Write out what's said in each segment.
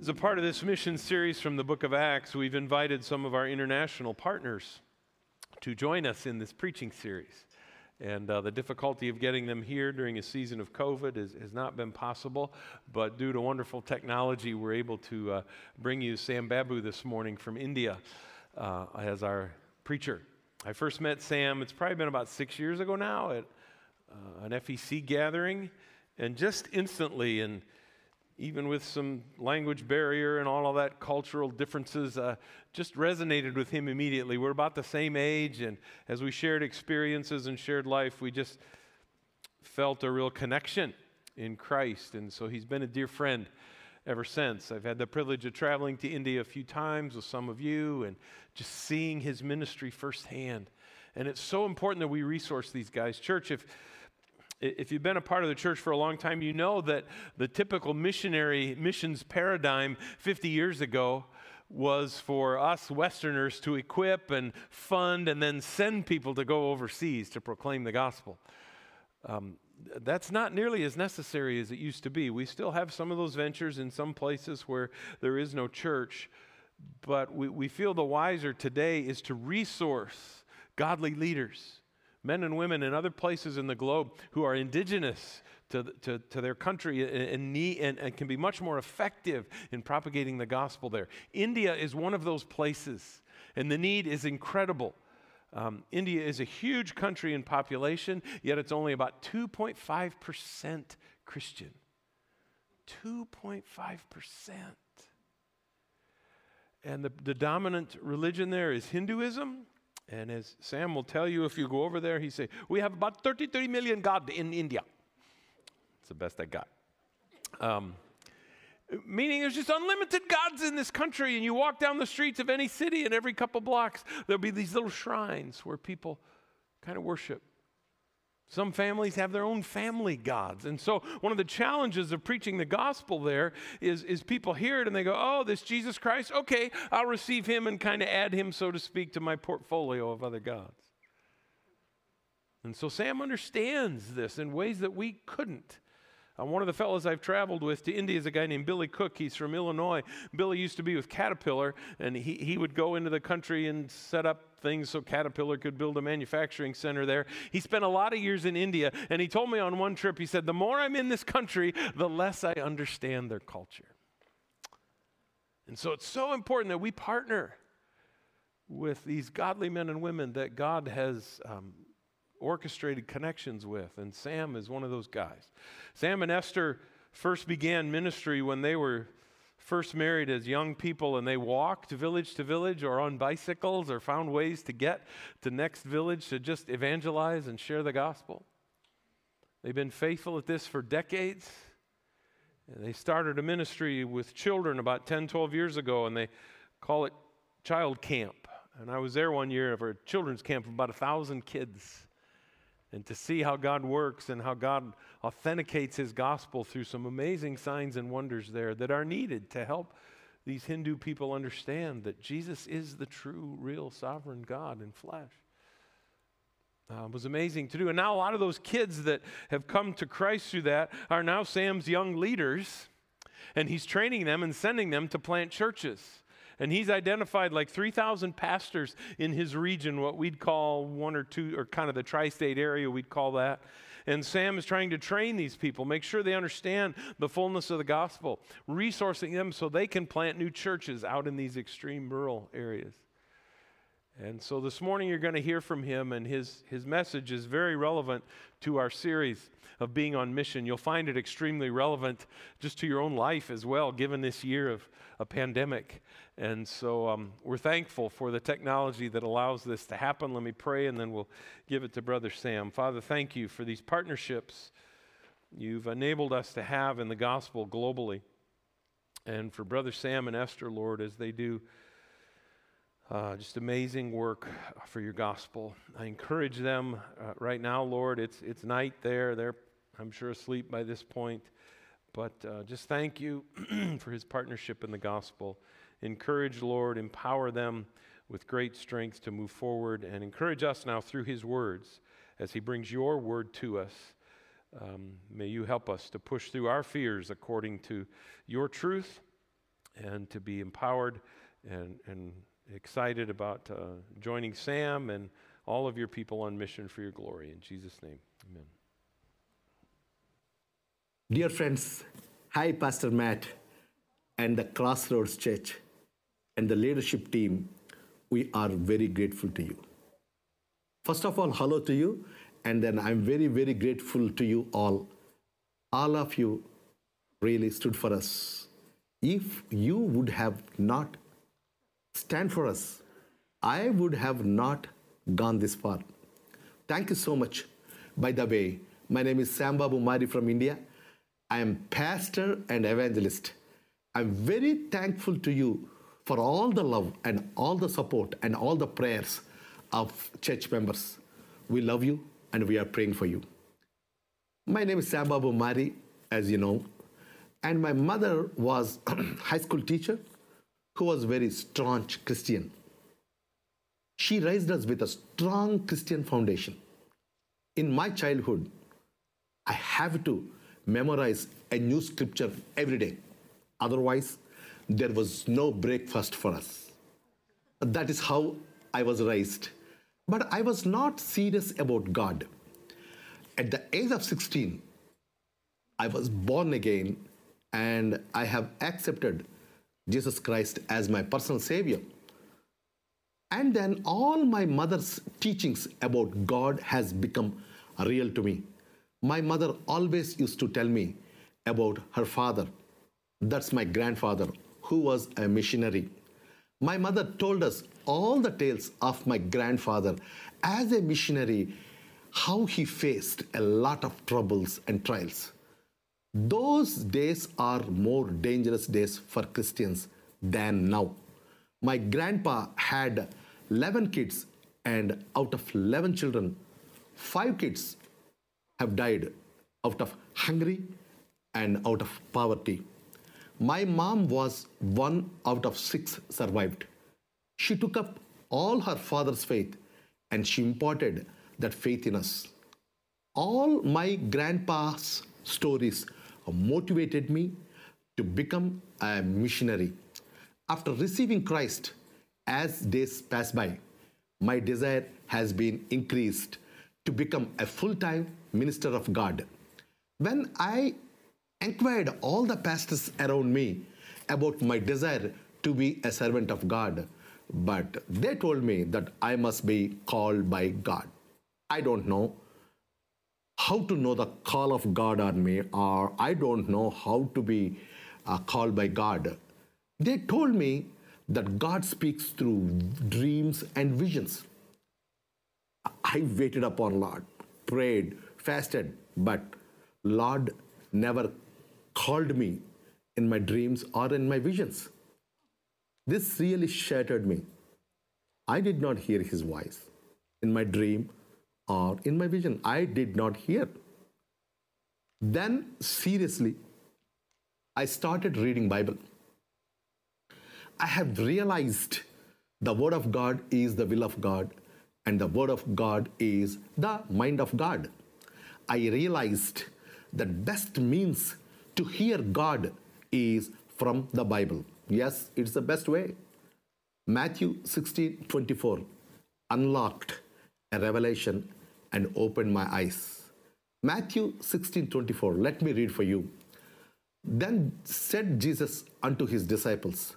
As a part of this mission series from the book of Acts, we've invited some of our international partners to join us in this preaching series. And uh, the difficulty of getting them here during a season of COVID is, has not been possible. But due to wonderful technology, we're able to uh, bring you Sam Babu this morning from India uh, as our preacher. I first met Sam, it's probably been about six years ago now, at uh, an FEC gathering. And just instantly, and even with some language barrier and all of that cultural differences, uh, just resonated with him immediately. We're about the same age, and as we shared experiences and shared life, we just felt a real connection in Christ. And so he's been a dear friend ever since. I've had the privilege of traveling to India a few times with some of you and just seeing his ministry firsthand. And it's so important that we resource these guys. Church, if if you've been a part of the church for a long time, you know that the typical missionary missions paradigm 50 years ago was for us Westerners to equip and fund and then send people to go overseas to proclaim the gospel. Um, that's not nearly as necessary as it used to be. We still have some of those ventures in some places where there is no church, but we, we feel the wiser today is to resource godly leaders men and women in other places in the globe who are indigenous to, to, to their country and, and, and, can be much more effective in propagating the gospel there. India is one of those places, and the need is incredible. Um, India is a huge country in population, yet it's only about 2.5% Christian. 2.5%. And the, the dominant religion there is Hinduism and as Sam will tell you, if you go over there, he say, we have about 33 million God in India. It's the best I got. Um, meaning there's just unlimited gods in this country, and you walk down the streets of any city, and every couple blocks there'll be these little shrines where people kind of worship. Some families have their own family gods. And so, one of the challenges of preaching the gospel there is, is people hear it and they go, Oh, this Jesus Christ? Okay, I'll receive him and kind of add him, so to speak, to my portfolio of other gods. And so, Sam understands this in ways that we couldn't. Uh, one of the fellows I've traveled with to India is a guy named Billy Cook. He's from Illinois. Billy used to be with Caterpillar, and he, he would go into the country and set up things so Caterpillar could build a manufacturing center there. He spent a lot of years in India, and he told me on one trip, he said, The more I'm in this country, the less I understand their culture. And so it's so important that we partner with these godly men and women that God has um, orchestrated connections with, and Sam is one of those guys. Sam and Esther first began ministry when they were first married as young people and they walked village to village or on bicycles or found ways to get to next village to just evangelize and share the gospel. They've been faithful at this for decades. They started a ministry with children about 10, 12 years ago, and they call it Child Camp. And I was there one year for a children's camp of about a thousand kids and to see how God works and how God authenticates his gospel through some amazing signs and wonders there that are needed to help these Hindu people understand that Jesus is the true, real, sovereign God in flesh. Uh, was amazing to do. And now a lot of those kids that have come to Christ through that are now Sam's young leaders, and he's training them and sending them to plant churches. And he's identified like 3,000 pastors in his region, what we'd call one or two, or kind of the tri state area, we'd call that. And Sam is trying to train these people, make sure they understand the fullness of the gospel, resourcing them so they can plant new churches out in these extreme rural areas. And so this morning you're going to hear from him, and his, his message is very relevant to our series of being on mission. You'll find it extremely relevant just to your own life as well, given this year of a pandemic. And so um, we're thankful for the technology that allows this to happen. Let me pray, and then we'll give it to Brother Sam. Father, thank you for these partnerships you've enabled us to have in the gospel globally. And for Brother Sam and Esther, Lord, as they do. Uh, just amazing work for your gospel. I encourage them uh, right now, Lord. It's, it's night there. They're, I'm sure, asleep by this point. But uh, just thank you for his partnership in the gospel. Encourage, Lord, empower them with great strength to move forward and encourage us now through his words as he brings your word to us. Um, may you help us to push through our fears according to your truth and to be empowered and, and excited about uh, joining Sam and all of your people on mission for your glory. In Jesus' name, amen. Dear friends, hi, Pastor Matt and the Crossroads Church and the leadership team. We are very grateful to you. First of all, hello to you, and then I'm very, very grateful to you all. All of you really stood for us. If you would have not stand for us, I would have not gone this far. Thank you so much. By the way, my name is Sam Babu Mari from India. I am pastor and evangelist. I'm very thankful to you for all the love and all the support and all the prayers of church members. We love you and we are praying for you. My name is Sam Babu Mari, as you know, and my mother was high school teacher who was very staunch Christian. She raised us with a strong Christian foundation. In my childhood, I have to memorize a new scripture every day. Otherwise, there was no breakfast for us. That is how I was raised. But I was not serious about God. At the age of 16, I was born again and I have accepted Jesus Christ as my personal Savior. And then all my mother's teachings about God has become real to me. My mother always used to tell me about her father. That's my grandfather, who was a missionary. My mother told us all the tales of my grandfather as a missionary, how he faced a lot of troubles and trials. Those days are more dangerous days for Christians than now. My grandpa had 11 kids, and out of 11 children, five kids have died out of hunger and out of poverty. My mom was one out of six survived. She took up all her father's faith and she imparted that faith in us. All my grandpa's stories motivated me to become a missionary. After receiving Christ, as days pass by, my desire has been increased to become a full time minister of God. When I inquired all the pastors around me about my desire to be a servant of God, but they told me that I must be called by God. I don't know how to know the call of God on me, or I don't know how to be uh, called by God. They told me that God speaks through dreams and visions. I waited upon Lord, prayed, fasted, but Lord never called me in my dreams or in my visions. This really shattered me. I did not hear his voice in my dream or in my vision. I did not hear. Then seriously, I started reading Bible. I have realized the word of God is the will of God and the word of God is the mind of God. I realized that best means to hear God is from the Bible. Yes, it's the best way. Matthew 16 24 unlocked a revelation and opened my eyes. Matthew 16 24, let me read for you. Then said Jesus unto his disciples,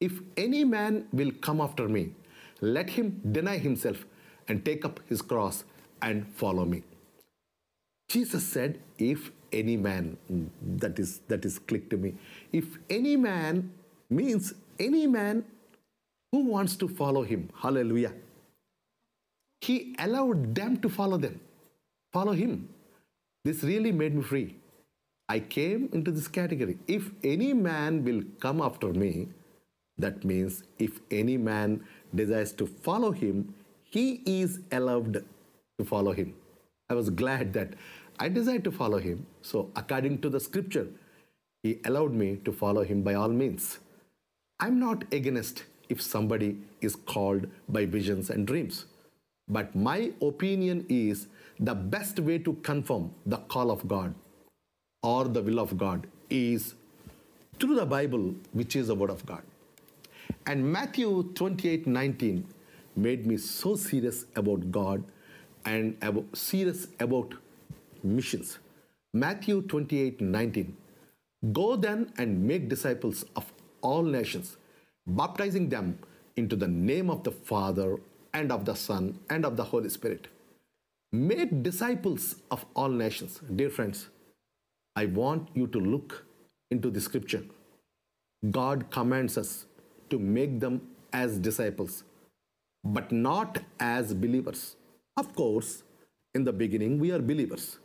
If any man will come after me, let him deny himself and take up his cross and follow me. Jesus said, If any man, that is that is click to me. If any man means any man who wants to follow him. Hallelujah. He allowed them to follow them, follow him. This really made me free. I came into this category. If any man will come after me, that means if any man desires to follow him, he is allowed to follow him. I was glad that I desired to follow him. So, according to the scripture, he allowed me to follow him by all means. I'm not against if somebody is called by visions and dreams. But my opinion is the best way to confirm the call of God or the will of God is through the Bible, which is the Word of God. And Matthew 28 19 made me so serious about God and about, serious about missions. Matthew 28 19. Go then and make disciples of all nations, baptizing them into the name of the Father and of the Son and of the Holy Spirit. Make disciples of all nations. Dear friends, I want you to look into the scripture. God commands us to make them as disciples, but not as believers. Of course, in the beginning, we are believers,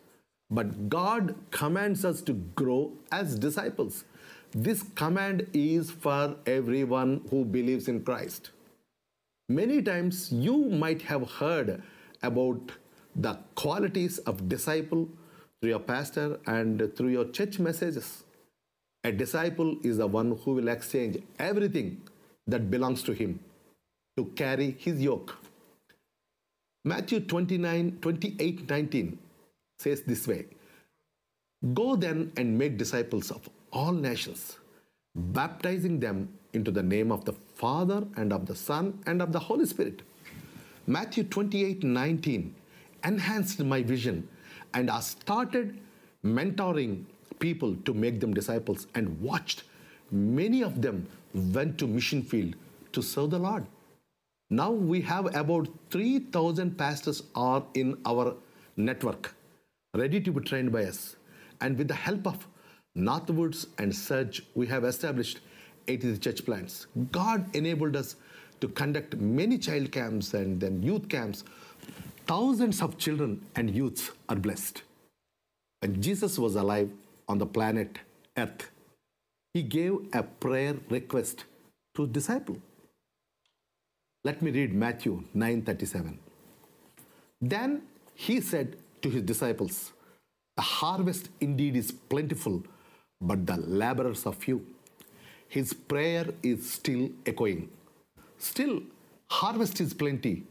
but God commands us to grow as disciples. This command is for everyone who believes in Christ. Many times you might have heard about the qualities of disciple through your pastor and through your church messages. A disciple is the one who will exchange everything that belongs to him to carry his yoke. Matthew 29, 28, 19 says this way Go then and make disciples of all nations, baptizing them into the name of the Father and of the Son and of the Holy Spirit. Matthew 28, 19 enhanced my vision and I started mentoring people to make them disciples and watched many of them went to mission field to serve the Lord. Now we have about 3,000 pastors are in our network, ready to be trained by us. And with the help of Northwoods and Surge, we have established 80 church plants. God enabled us to conduct many child camps and then youth camps. Thousands of children and youths are blessed. When Jesus was alive on the planet Earth, he gave a prayer request to his disciple. Let me read Matthew 9:37. Then he said to his disciples, The harvest indeed is plentiful, but the laborers are few. His prayer is still echoing. Still, harvest is plenty,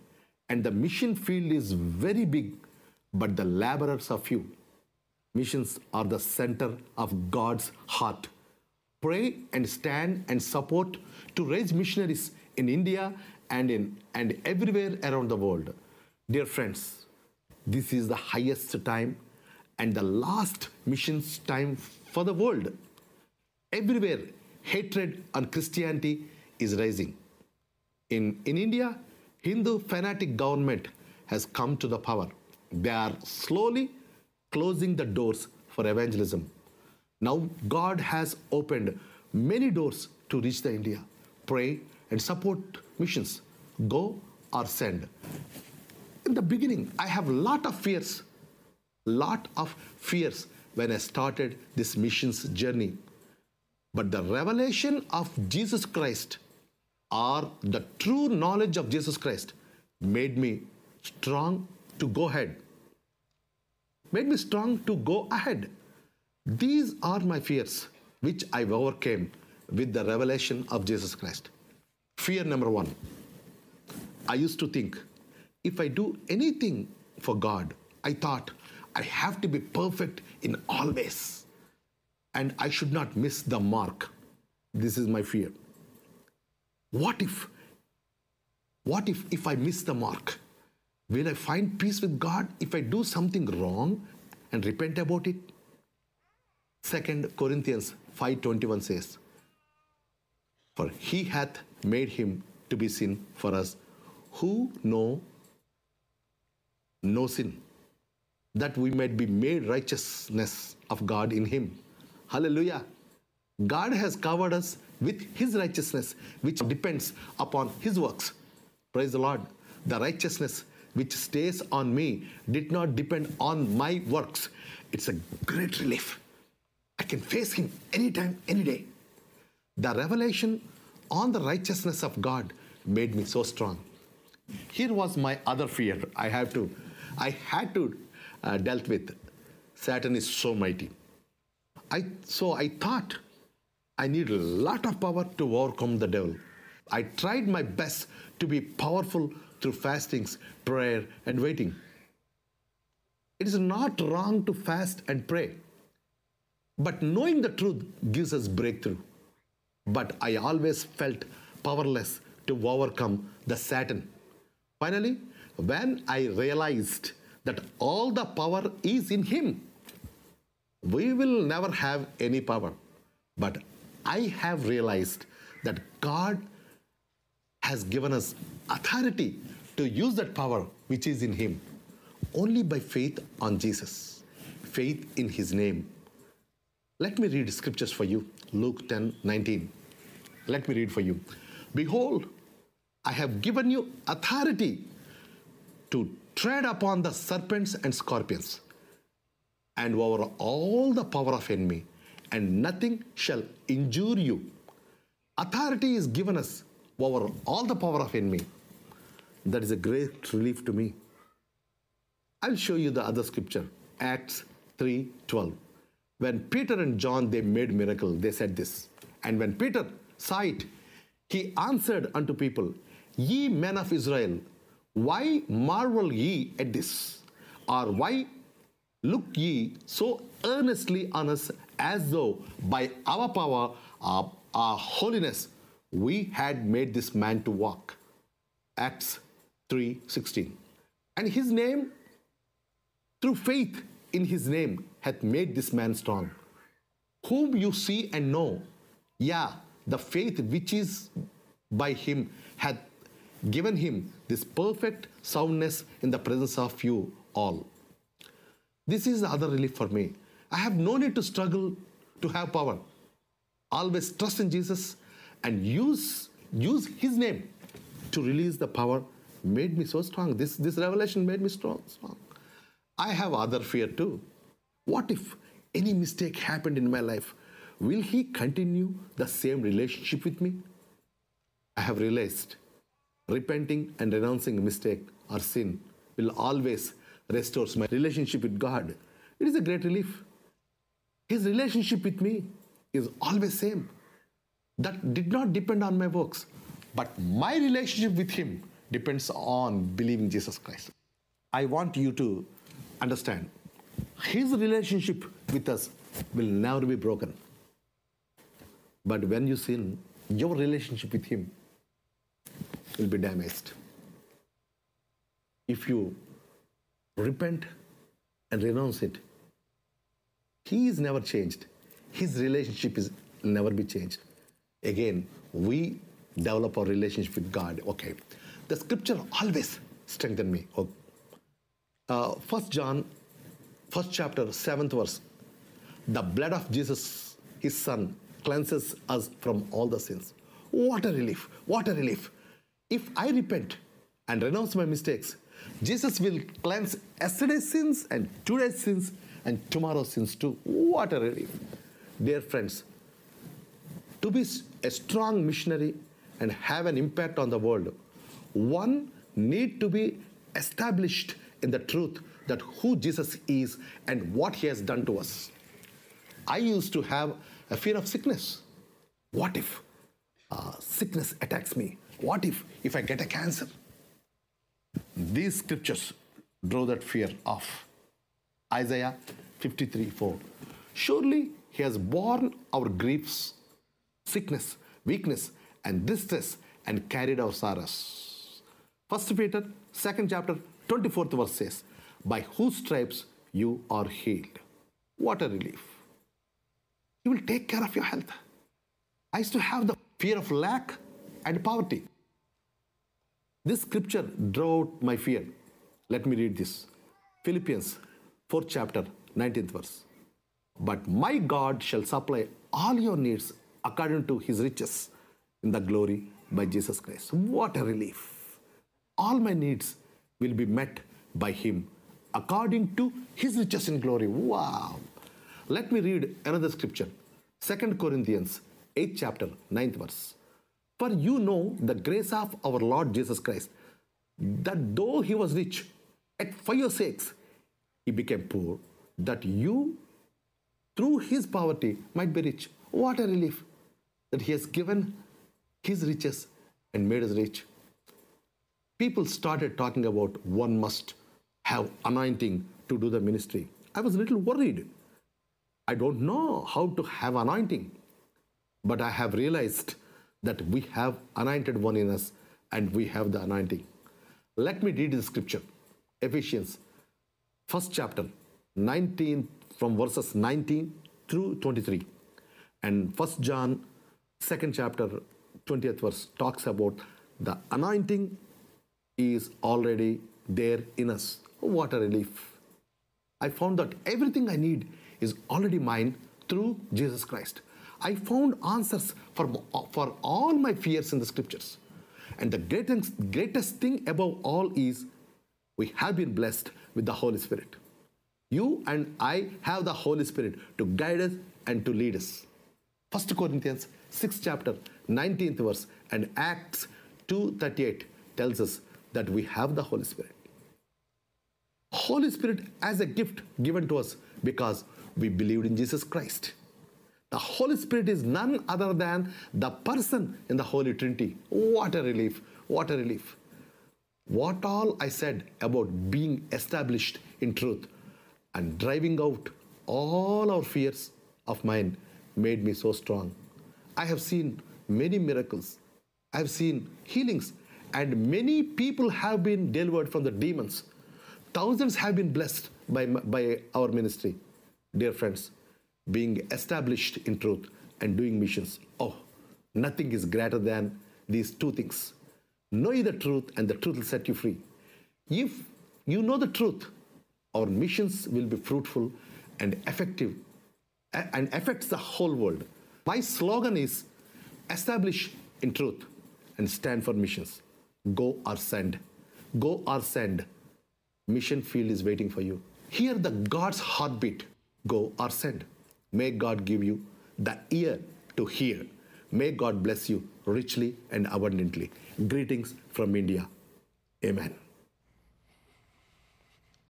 and the mission field is very big, but the laborers are few. Missions are the center of God's heart. Pray and stand and support to raise missionaries in India and in and everywhere around the world. Dear friends, this is the highest time and the last missions time for the world. Everywhere, hatred on Christianity is rising. In, in India, Hindu fanatic government has come to the power. They are slowly closing the doors for evangelism. Now God has opened many doors to reach the India. Pray and support missions. Go or send. In the beginning, I have lot of fears, lot of fears when I started this missions journey. But the revelation of Jesus Christ or the true knowledge of Jesus Christ made me strong to go ahead. Made me strong to go ahead. These are my fears, which I overcame with the revelation of Jesus Christ. Fear number one I used to think if I do anything for God, I thought I have to be perfect in all ways and I should not miss the mark. This is my fear. What if, what if, if I miss the mark? Will I find peace with God if I do something wrong and repent about it? Second Corinthians 5:21 says, For he hath made him to be sin for us who know no sin, that we might be made righteousness of God in him. Hallelujah. God has covered us with his righteousness, which depends upon his works. Praise the Lord. The righteousness which stays on me did not depend on my works. It's a great relief. I can face him anytime, any day. The revelation on the righteousness of God made me so strong. Here was my other fear. I have to, I had to uh, dealt with. Satan is so mighty. I so I thought I need a lot of power to overcome the devil. I tried my best to be powerful through fastings, prayer, and waiting. It is not wrong to fast and pray, but knowing the truth gives us breakthrough. but I always felt powerless to overcome the Satan. Finally, when I realized that all the power is in Him, we will never have any power. But I have realized that God has given us authority to use that power which is in Him only by faith on Jesus, faith in His name. Let me read scriptures for you Luke 10 19. Let me read for you. Behold, I have given you authority to tread upon the serpents and scorpions and over all the power of enemy, and nothing shall injure you. Authority is given us over all the power of enemy. That is a great relief to me. I'll show you the other scripture, Acts 3:12. When Peter and John they made miracle, they said this. And when Peter saw it, he answered unto people, Ye men of Israel, why marvel ye at this? Or why look ye so earnestly on us as though by our power, our, our holiness, we had made this man to walk? Acts 3:16. And his name through faith in his name hath made this man strong, whom you see and know. Yeah, the faith which is by him hath given him this perfect soundness in the presence of you all. This is the other relief for me. I have no need to struggle to have power. Always trust in Jesus and use, use his name to release the power made me so strong. This, this revelation made me strong, strong. I have other fear too. What if any mistake happened in my life? Will he continue the same relationship with me? I have realized repenting and renouncing mistake or sin will always restore my relationship with God. It is a great relief. His relationship with me is always same. That did not depend on my works, but my relationship with him depends on believing Jesus Christ. I want you to understand his relationship with us will never be broken. But when you sin, your relationship with him will be damaged. If you repent and renounce it, he is never changed. His relationship is never be changed. Again, we develop our relationship with God. Okay. The scripture always strengthen me. Oh, uh, First John, first chapter, seventh verse. The blood of Jesus, His Son, cleanses us from all the sins. What a relief! What a relief! If I repent and renounce my mistakes, Jesus will cleanse yesterday's sins and today's sins and tomorrow's sins too. What a relief! Dear friends, to be a strong missionary and have an impact on the world, one need to be established in the truth that who Jesus is and what he has done to us. I used to have a fear of sickness. What if uh, sickness attacks me? What if if I get a cancer? These scriptures drove that fear off. Isaiah 53 4. Surely he has borne our griefs, sickness, weakness, and distress, and carried our sorrows. First Peter, second chapter, 24th verse says, By whose stripes you are healed. What a relief. He will take care of your health. I used to have the fear of lack and poverty. This scripture drove out my fear. Let me read this Philippians 4th chapter, 19th verse. But my God shall supply all your needs according to his riches in the glory by Jesus Christ. What a relief. All my needs will be met by him according to his riches in glory. Wow. Let me read another scripture. 2 Corinthians 8th chapter, 9th verse. For you know the grace of our Lord Jesus Christ, that though he was rich, at for your sakes he became poor, that you through his poverty might be rich. What a relief that he has given his riches and made us rich. People started talking about one must have anointing to do the ministry. I was a little worried. I don't know how to have anointing. but I have realized that we have anointed one in us and we have the anointing. Let me read the scripture Ephesians, first chapter, 19 from verses 19 through 23. And first John, second chapter, 20th verse talks about the anointing is already there in us. What a relief. I found that everything I need is already mine through Jesus Christ. I found answers for, uh, for all my fears in the scriptures. And the greatest, greatest thing above all is we have been blessed with the Holy Spirit. You and I have the Holy Spirit to guide us and to lead us. 1 Corinthians 6 chapter 19th verse and Acts 2:38 tells us that we have the Holy Spirit. Holy Spirit as a gift given to us because we believed in Jesus Christ. The Holy Spirit is none other than the person in the Holy Trinity. What a relief! What a relief! What all I said about being established in truth and driving out all our fears of mine made me so strong. I have seen many miracles, I have seen healings, and many people have been delivered from the demons. Thousands have been blessed by, by our ministry. Dear friends, being established in truth and doing missions. Oh, nothing is greater than these two things. Know the truth, and the truth will set you free. If you know the truth, our missions will be fruitful and effective and affects the whole world. My slogan is establish in truth and stand for missions. Go or send. Go or send. Mission field is waiting for you. Hear the God's heartbeat. Go or send. May God give you the ear to hear. May God bless you richly and abundantly. Greetings from India. Amen.